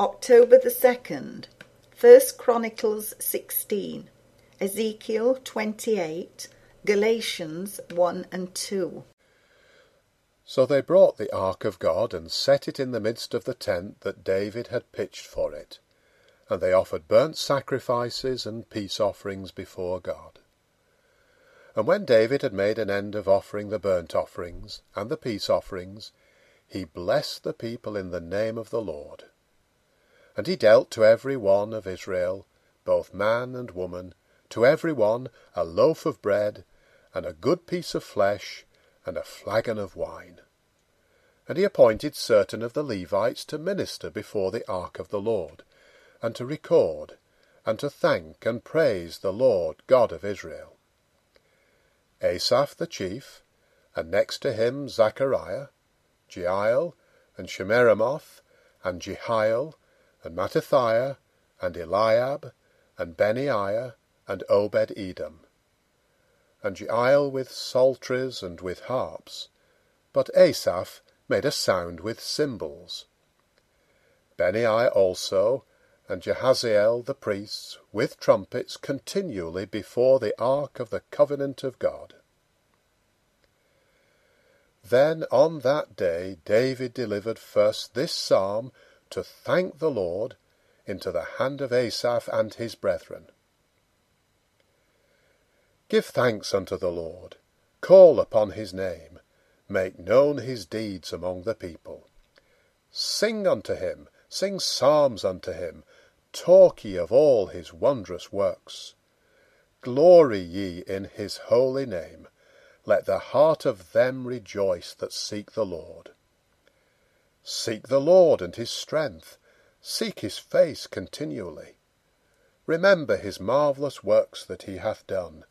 October the 2nd, First Chronicles 16, Ezekiel 28, Galatians 1 and 2. So they brought the ark of God and set it in the midst of the tent that David had pitched for it, and they offered burnt sacrifices and peace offerings before God. And when David had made an end of offering the burnt offerings and the peace offerings, he blessed the people in the name of the Lord. And he dealt to every one of Israel, both man and woman, to every one a loaf of bread, and a good piece of flesh, and a flagon of wine. And he appointed certain of the Levites to minister before the ark of the Lord, and to record, and to thank and praise the Lord God of Israel. Asaph the chief, and next to him Zechariah, Jeiel, and Shemiramoth, and Jehiel, and Mattithiah, and Eliab, and Benaiah, and Obed Edom and Jeiel with psalteries and with harps, but Asaph made a sound with cymbals. Benaiah also, and Jahaziel the priests, with trumpets continually before the ark of the covenant of God. Then on that day David delivered first this psalm to thank the Lord into the hand of Asaph and his brethren. Give thanks unto the Lord, call upon his name, make known his deeds among the people. Sing unto him, sing psalms unto him, talk ye of all his wondrous works. Glory ye in his holy name, let the heart of them rejoice that seek the Lord. Seek the Lord and his strength, seek his face continually. Remember his marvellous works that he hath done,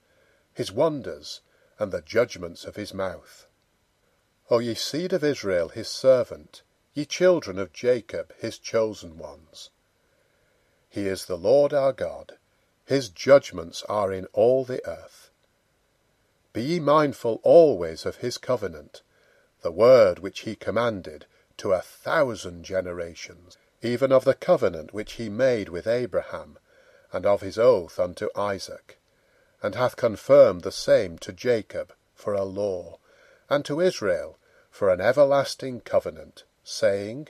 his wonders, and the judgments of his mouth. O ye seed of Israel his servant, ye children of Jacob his chosen ones. He is the Lord our God, his judgments are in all the earth. Be ye mindful always of his covenant, the word which he commanded to a thousand generations, even of the covenant which he made with Abraham, and of his oath unto Isaac and hath confirmed the same to Jacob for a law, and to Israel for an everlasting covenant, saying,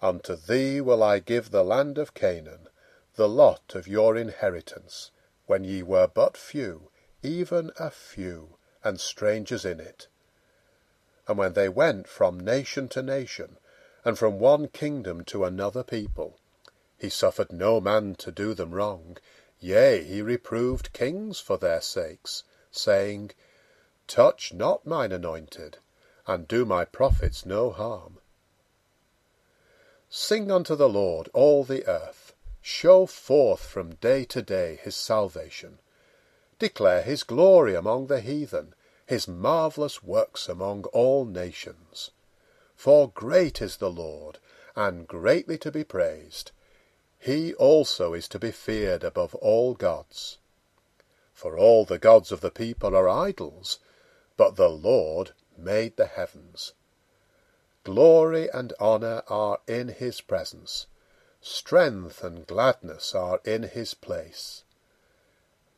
Unto thee will I give the land of Canaan, the lot of your inheritance, when ye were but few, even a few, and strangers in it. And when they went from nation to nation, and from one kingdom to another people, he suffered no man to do them wrong, Yea, he reproved kings for their sakes, saying, Touch not mine anointed, and do my prophets no harm. Sing unto the Lord all the earth, show forth from day to day his salvation. Declare his glory among the heathen, his marvellous works among all nations. For great is the Lord, and greatly to be praised he also is to be feared above all gods. For all the gods of the people are idols, but the Lord made the heavens. Glory and honour are in his presence, strength and gladness are in his place.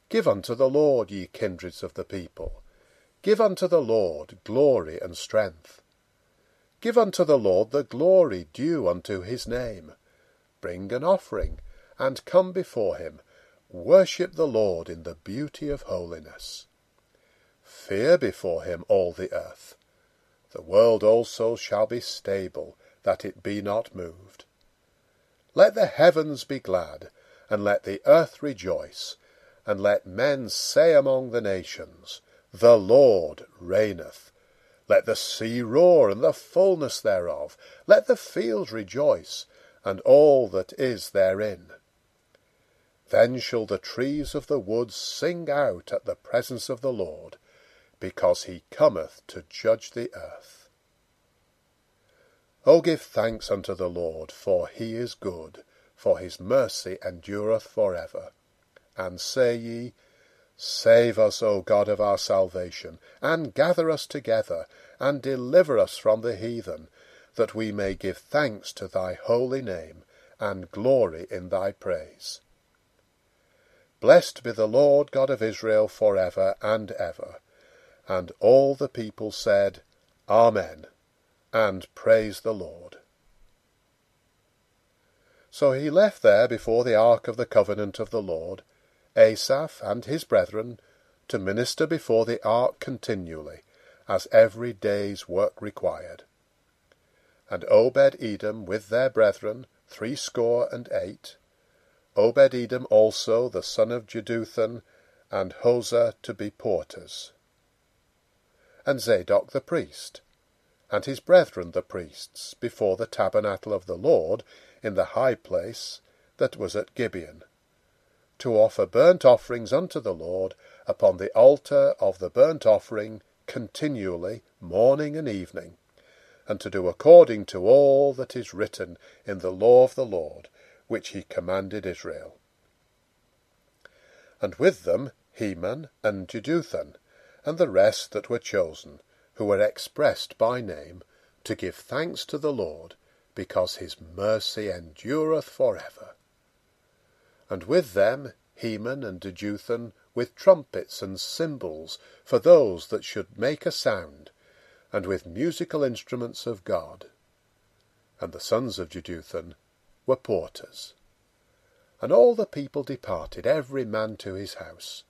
Give unto the Lord, ye kindreds of the people, give unto the Lord glory and strength. Give unto the Lord the glory due unto his name bring an offering, and come before him, worship the Lord in the beauty of holiness. Fear before him all the earth. The world also shall be stable, that it be not moved. Let the heavens be glad, and let the earth rejoice, and let men say among the nations, The Lord reigneth. Let the sea roar, and the fulness thereof. Let the fields rejoice, and all that is therein. Then shall the trees of the woods sing out at the presence of the Lord, because he cometh to judge the earth. O give thanks unto the Lord, for he is good, for his mercy endureth for ever. And say ye, Save us, O God of our salvation, and gather us together, and deliver us from the heathen, that we may give thanks to thy holy name, and glory in thy praise. Blessed be the Lord God of Israel for ever and ever. And all the people said, Amen, and praise the Lord. So he left there before the ark of the covenant of the Lord, Asaph and his brethren, to minister before the ark continually, as every day's work required. And Obed Edom with their brethren, threescore and eight, Obed Edom also the son of Jeduthun, and Hosah to be porters. And Zadok the priest, and his brethren the priests, before the tabernacle of the Lord in the high place that was at Gibeon, to offer burnt offerings unto the Lord upon the altar of the burnt offering continually, morning and evening, and to do according to all that is written in the law of the Lord, which he commanded Israel. And with them Heman and Jeduthun, and the rest that were chosen, who were expressed by name, to give thanks to the Lord, because his mercy endureth for ever. And with them Heman and Jeduthun, with trumpets and cymbals, for those that should make a sound, and with musical instruments of God. And the sons of Jeduthun were porters. And all the people departed, every man to his house.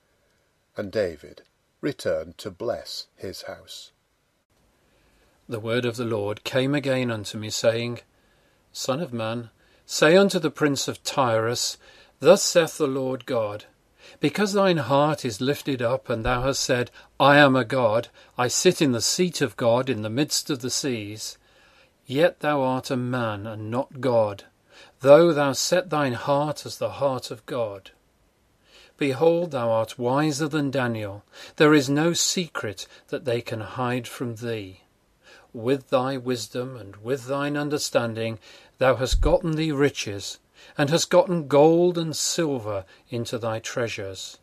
And David returned to bless his house. The word of the Lord came again unto me, saying, Son of man, say unto the prince of Tyrus, Thus saith the Lord God, Because thine heart is lifted up, and thou hast said, I am a God, I sit in the seat of God in the midst of the seas, yet thou art a man, and not God though thou set thine heart as the heart of God. Behold, thou art wiser than Daniel. There is no secret that they can hide from thee. With thy wisdom and with thine understanding thou hast gotten thee riches, and hast gotten gold and silver into thy treasures.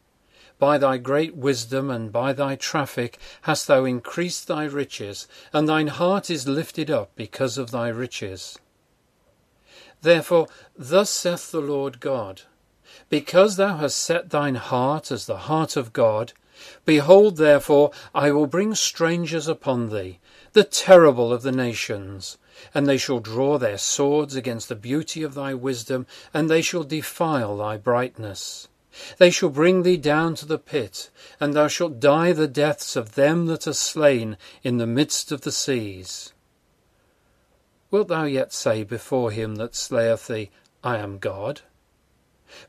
By thy great wisdom and by thy traffic hast thou increased thy riches, and thine heart is lifted up because of thy riches. Therefore, thus saith the Lord God Because thou hast set thine heart as the heart of God, behold, therefore, I will bring strangers upon thee, the terrible of the nations. And they shall draw their swords against the beauty of thy wisdom, and they shall defile thy brightness. They shall bring thee down to the pit, and thou shalt die the deaths of them that are slain in the midst of the seas. Wilt thou yet say before him that slayeth thee, I am God?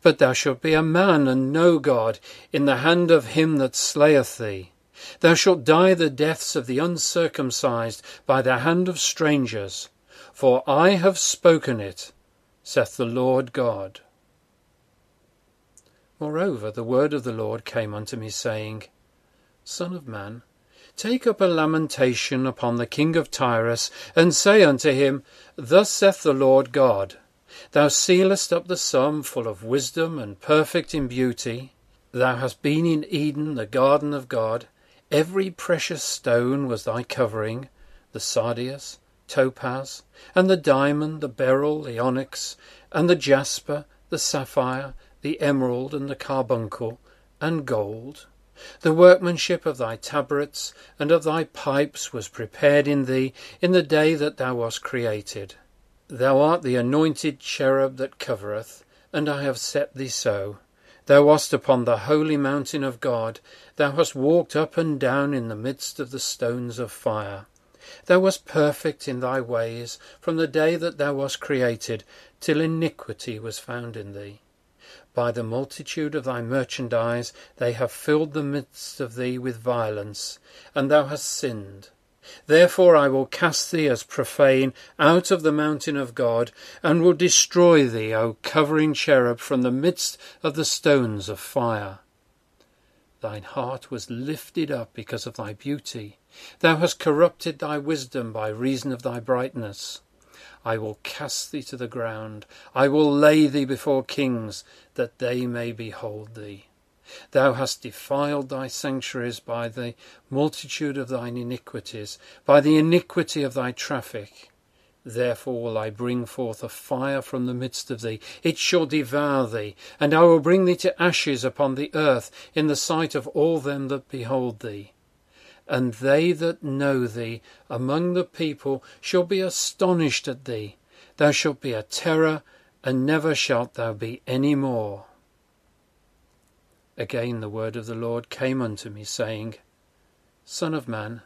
But thou shalt be a man and no God in the hand of him that slayeth thee. Thou shalt die the deaths of the uncircumcised by the hand of strangers. For I have spoken it, saith the Lord God. Moreover, the word of the Lord came unto me, saying, Son of man, Take up a lamentation upon the king of Tyrus, and say unto him, Thus saith the Lord God, Thou sealest up the sum full of wisdom and perfect in beauty. Thou hast been in Eden, the garden of God. Every precious stone was thy covering, the sardius, topaz, and the diamond, the beryl, the onyx, and the jasper, the sapphire, the emerald, and the carbuncle, and gold. The workmanship of thy tabrets and of thy pipes was prepared in thee in the day that thou wast created. Thou art the anointed cherub that covereth, and I have set thee so. Thou wast upon the holy mountain of God, thou hast walked up and down in the midst of the stones of fire. Thou wast perfect in thy ways from the day that thou wast created, till iniquity was found in thee. By the multitude of thy merchandise they have filled the midst of thee with violence, and thou hast sinned. Therefore I will cast thee as profane out of the mountain of God, and will destroy thee, O covering cherub, from the midst of the stones of fire. Thine heart was lifted up because of thy beauty. Thou hast corrupted thy wisdom by reason of thy brightness. I will cast thee to the ground. I will lay thee before kings, that they may behold thee. Thou hast defiled thy sanctuaries by the multitude of thine iniquities, by the iniquity of thy traffic. Therefore will I bring forth a fire from the midst of thee, it shall devour thee, and I will bring thee to ashes upon the earth in the sight of all them that behold thee. And they that know thee among the people shall be astonished at thee. Thou shalt be a terror, and never shalt thou be any more. Again the word of the Lord came unto me, saying, Son of man,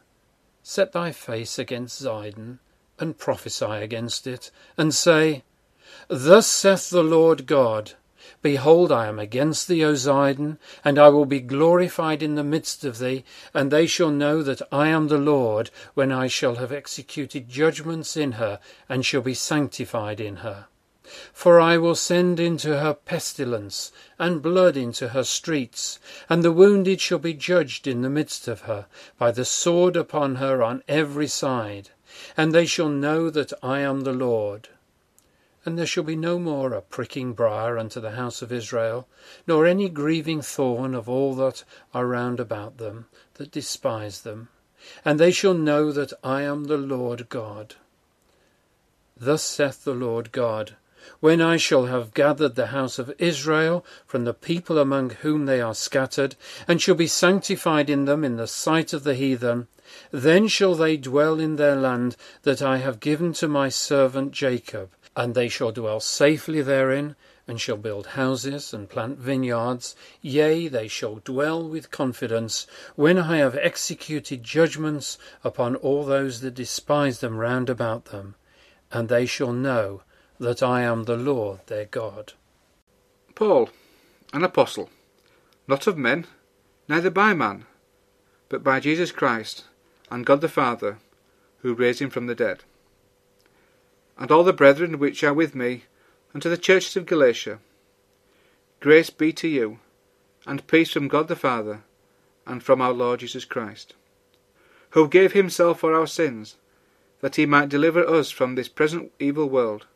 set thy face against Zidon and prophesy against it, and say, Thus saith the Lord God, Behold, I am against thee, O Zidon, and I will be glorified in the midst of thee, and they shall know that I am the Lord, when I shall have executed judgments in her, and shall be sanctified in her. For I will send into her pestilence, and blood into her streets, and the wounded shall be judged in the midst of her, by the sword upon her on every side and they shall know that I am the Lord. And there shall be no more a pricking briar unto the house of Israel, nor any grieving thorn of all that are round about them, that despise them. And they shall know that I am the Lord God. Thus saith the Lord God, when I shall have gathered the house of Israel from the people among whom they are scattered, and shall be sanctified in them in the sight of the heathen, then shall they dwell in their land that I have given to my servant Jacob, and they shall dwell safely therein, and shall build houses and plant vineyards. Yea, they shall dwell with confidence, when I have executed judgments upon all those that despise them round about them, and they shall know that I am the Lord their God. Paul, an apostle, not of men, neither by man, but by Jesus Christ and God the Father, who raised him from the dead. And all the brethren which are with me, and to the churches of Galatia, grace be to you, and peace from God the Father, and from our Lord Jesus Christ, who gave himself for our sins, that he might deliver us from this present evil world,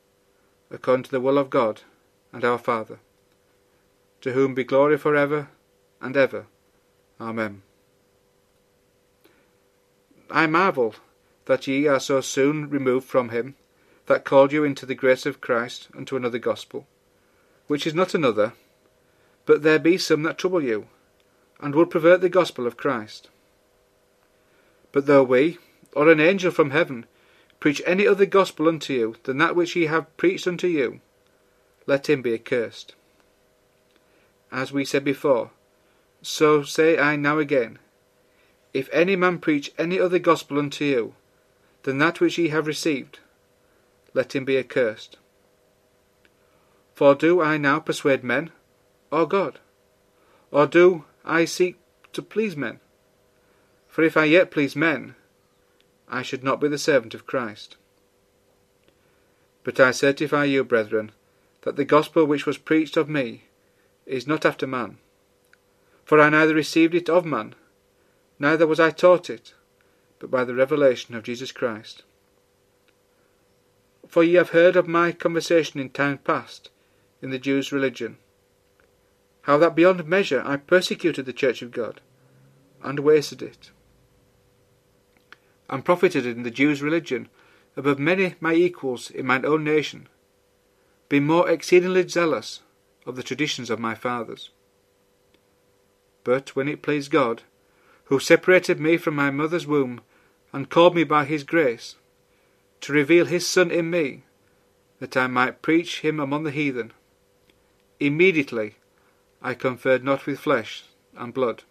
according to the will of God and our Father, to whom be glory for ever and ever. Amen. I marvel that ye are so soon removed from him that called you into the grace of Christ unto another gospel, which is not another, but there be some that trouble you, and would pervert the gospel of Christ. But though we, or an angel from heaven, preach any other gospel unto you than that which ye have preached unto you, let him be accursed. As we said before, so say I now again, if any man preach any other gospel unto you than that which ye have received, let him be accursed. For do I now persuade men, or God? Or do I seek to please men? For if I yet please men, I should not be the servant of Christ. But I certify you, brethren, that the gospel which was preached of me is not after man. For I neither received it of man, neither was I taught it, but by the revelation of Jesus Christ. For ye have heard of my conversation in time past in the Jews' religion, how that beyond measure I persecuted the church of God, and wasted it, and profited in the Jews' religion above many my equals in mine own nation, being more exceedingly zealous of the traditions of my fathers. But when it pleased God, who separated me from my mother's womb, and called me by his grace, to reveal his Son in me, that I might preach him among the heathen. Immediately I conferred not with flesh and blood.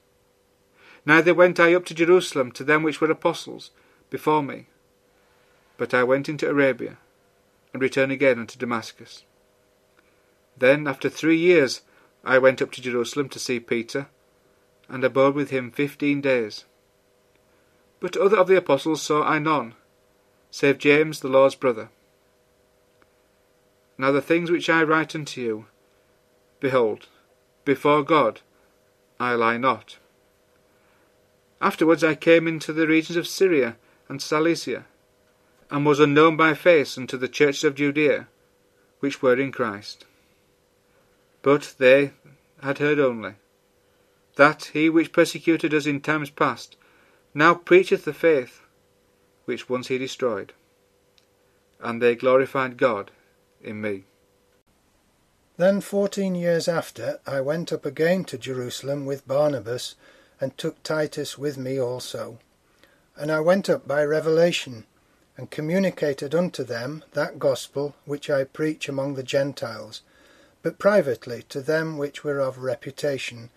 Neither went I up to Jerusalem to them which were apostles before me, but I went into Arabia, and returned again unto Damascus. Then, after three years, I went up to Jerusalem to see Peter, and abode with him fifteen days. But other of the apostles saw I none, save James the Lord's brother. Now the things which I write unto you, behold, before God I lie not. Afterwards I came into the regions of Syria and Cilicia, and was unknown by face unto the churches of Judea, which were in Christ. But they had heard only that he which persecuted us in times past now preacheth the faith which once he destroyed. and they glorified God in me. Then fourteen years after I went up again to Jerusalem with Barnabas, and took Titus with me also. And I went up by revelation, and communicated unto them that gospel which I preach among the Gentiles, but privately to them which were of reputation,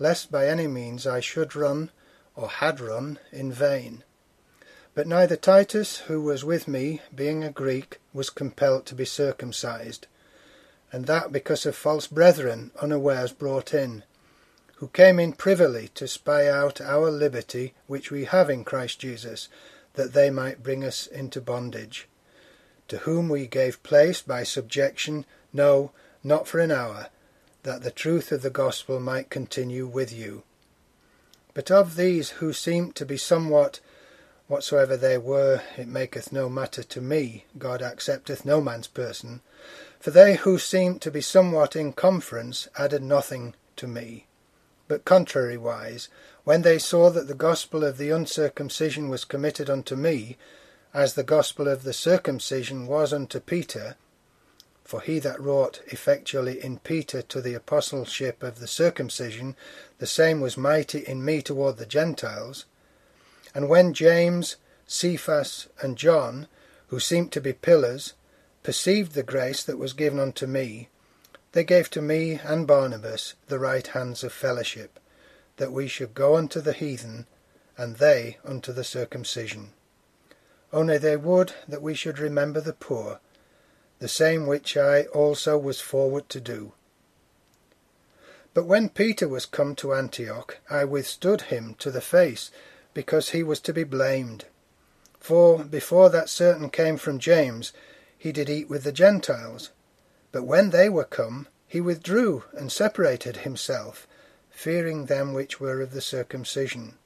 lest by any means I should run, or had run, in vain. But neither Titus, who was with me, being a Greek, was compelled to be circumcised, and that because of false brethren unawares brought in, who came in privily to spy out our liberty which we have in Christ Jesus, that they might bring us into bondage, to whom we gave place by subjection, no, not for an hour, that the truth of the gospel might continue with you. But of these who seemed to be somewhat, whatsoever they were, it maketh no matter to me, God accepteth no man's person, for they who seemed to be somewhat in conference added nothing to me. But contrariwise, when they saw that the gospel of the uncircumcision was committed unto me, as the gospel of the circumcision was unto Peter, for he that wrought effectually in Peter to the apostleship of the circumcision, the same was mighty in me toward the Gentiles. And when James, Cephas, and John, who seemed to be pillars, perceived the grace that was given unto me, they gave to me and Barnabas the right hands of fellowship, that we should go unto the heathen, and they unto the circumcision. Only they would that we should remember the poor, the same which I also was forward to do. But when Peter was come to Antioch, I withstood him to the face, because he was to be blamed. For before that certain came from James, he did eat with the Gentiles, but when they were come, he withdrew and separated himself, fearing them which were of the circumcision.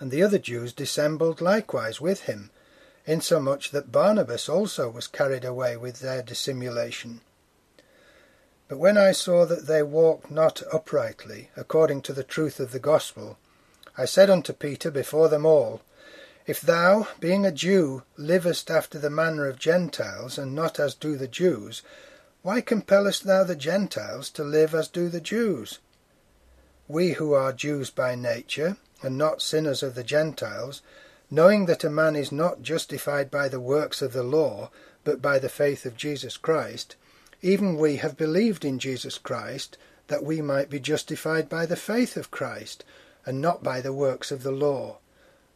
And the other Jews dissembled likewise with him, insomuch that Barnabas also was carried away with their dissimulation. But when I saw that they walked not uprightly, according to the truth of the gospel, I said unto Peter before them all, if thou, being a Jew, livest after the manner of Gentiles, and not as do the Jews, why compellest thou the Gentiles to live as do the Jews? We who are Jews by nature, and not sinners of the Gentiles, knowing that a man is not justified by the works of the law, but by the faith of Jesus Christ, even we have believed in Jesus Christ, that we might be justified by the faith of Christ, and not by the works of the law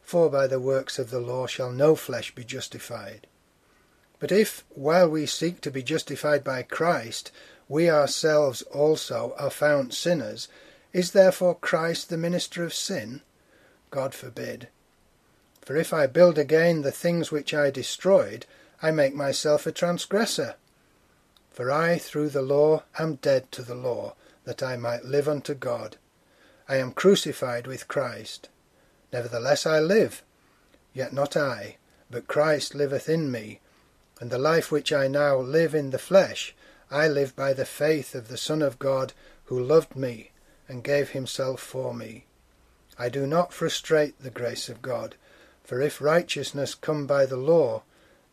for by the works of the law shall no flesh be justified. But if, while we seek to be justified by Christ, we ourselves also are found sinners, is therefore Christ the minister of sin? God forbid. For if I build again the things which I destroyed, I make myself a transgressor. For I, through the law, am dead to the law, that I might live unto God. I am crucified with Christ. Nevertheless I live, yet not I, but Christ liveth in me. And the life which I now live in the flesh, I live by the faith of the Son of God, who loved me, and gave himself for me. I do not frustrate the grace of God, for if righteousness come by the law,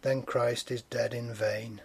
then Christ is dead in vain.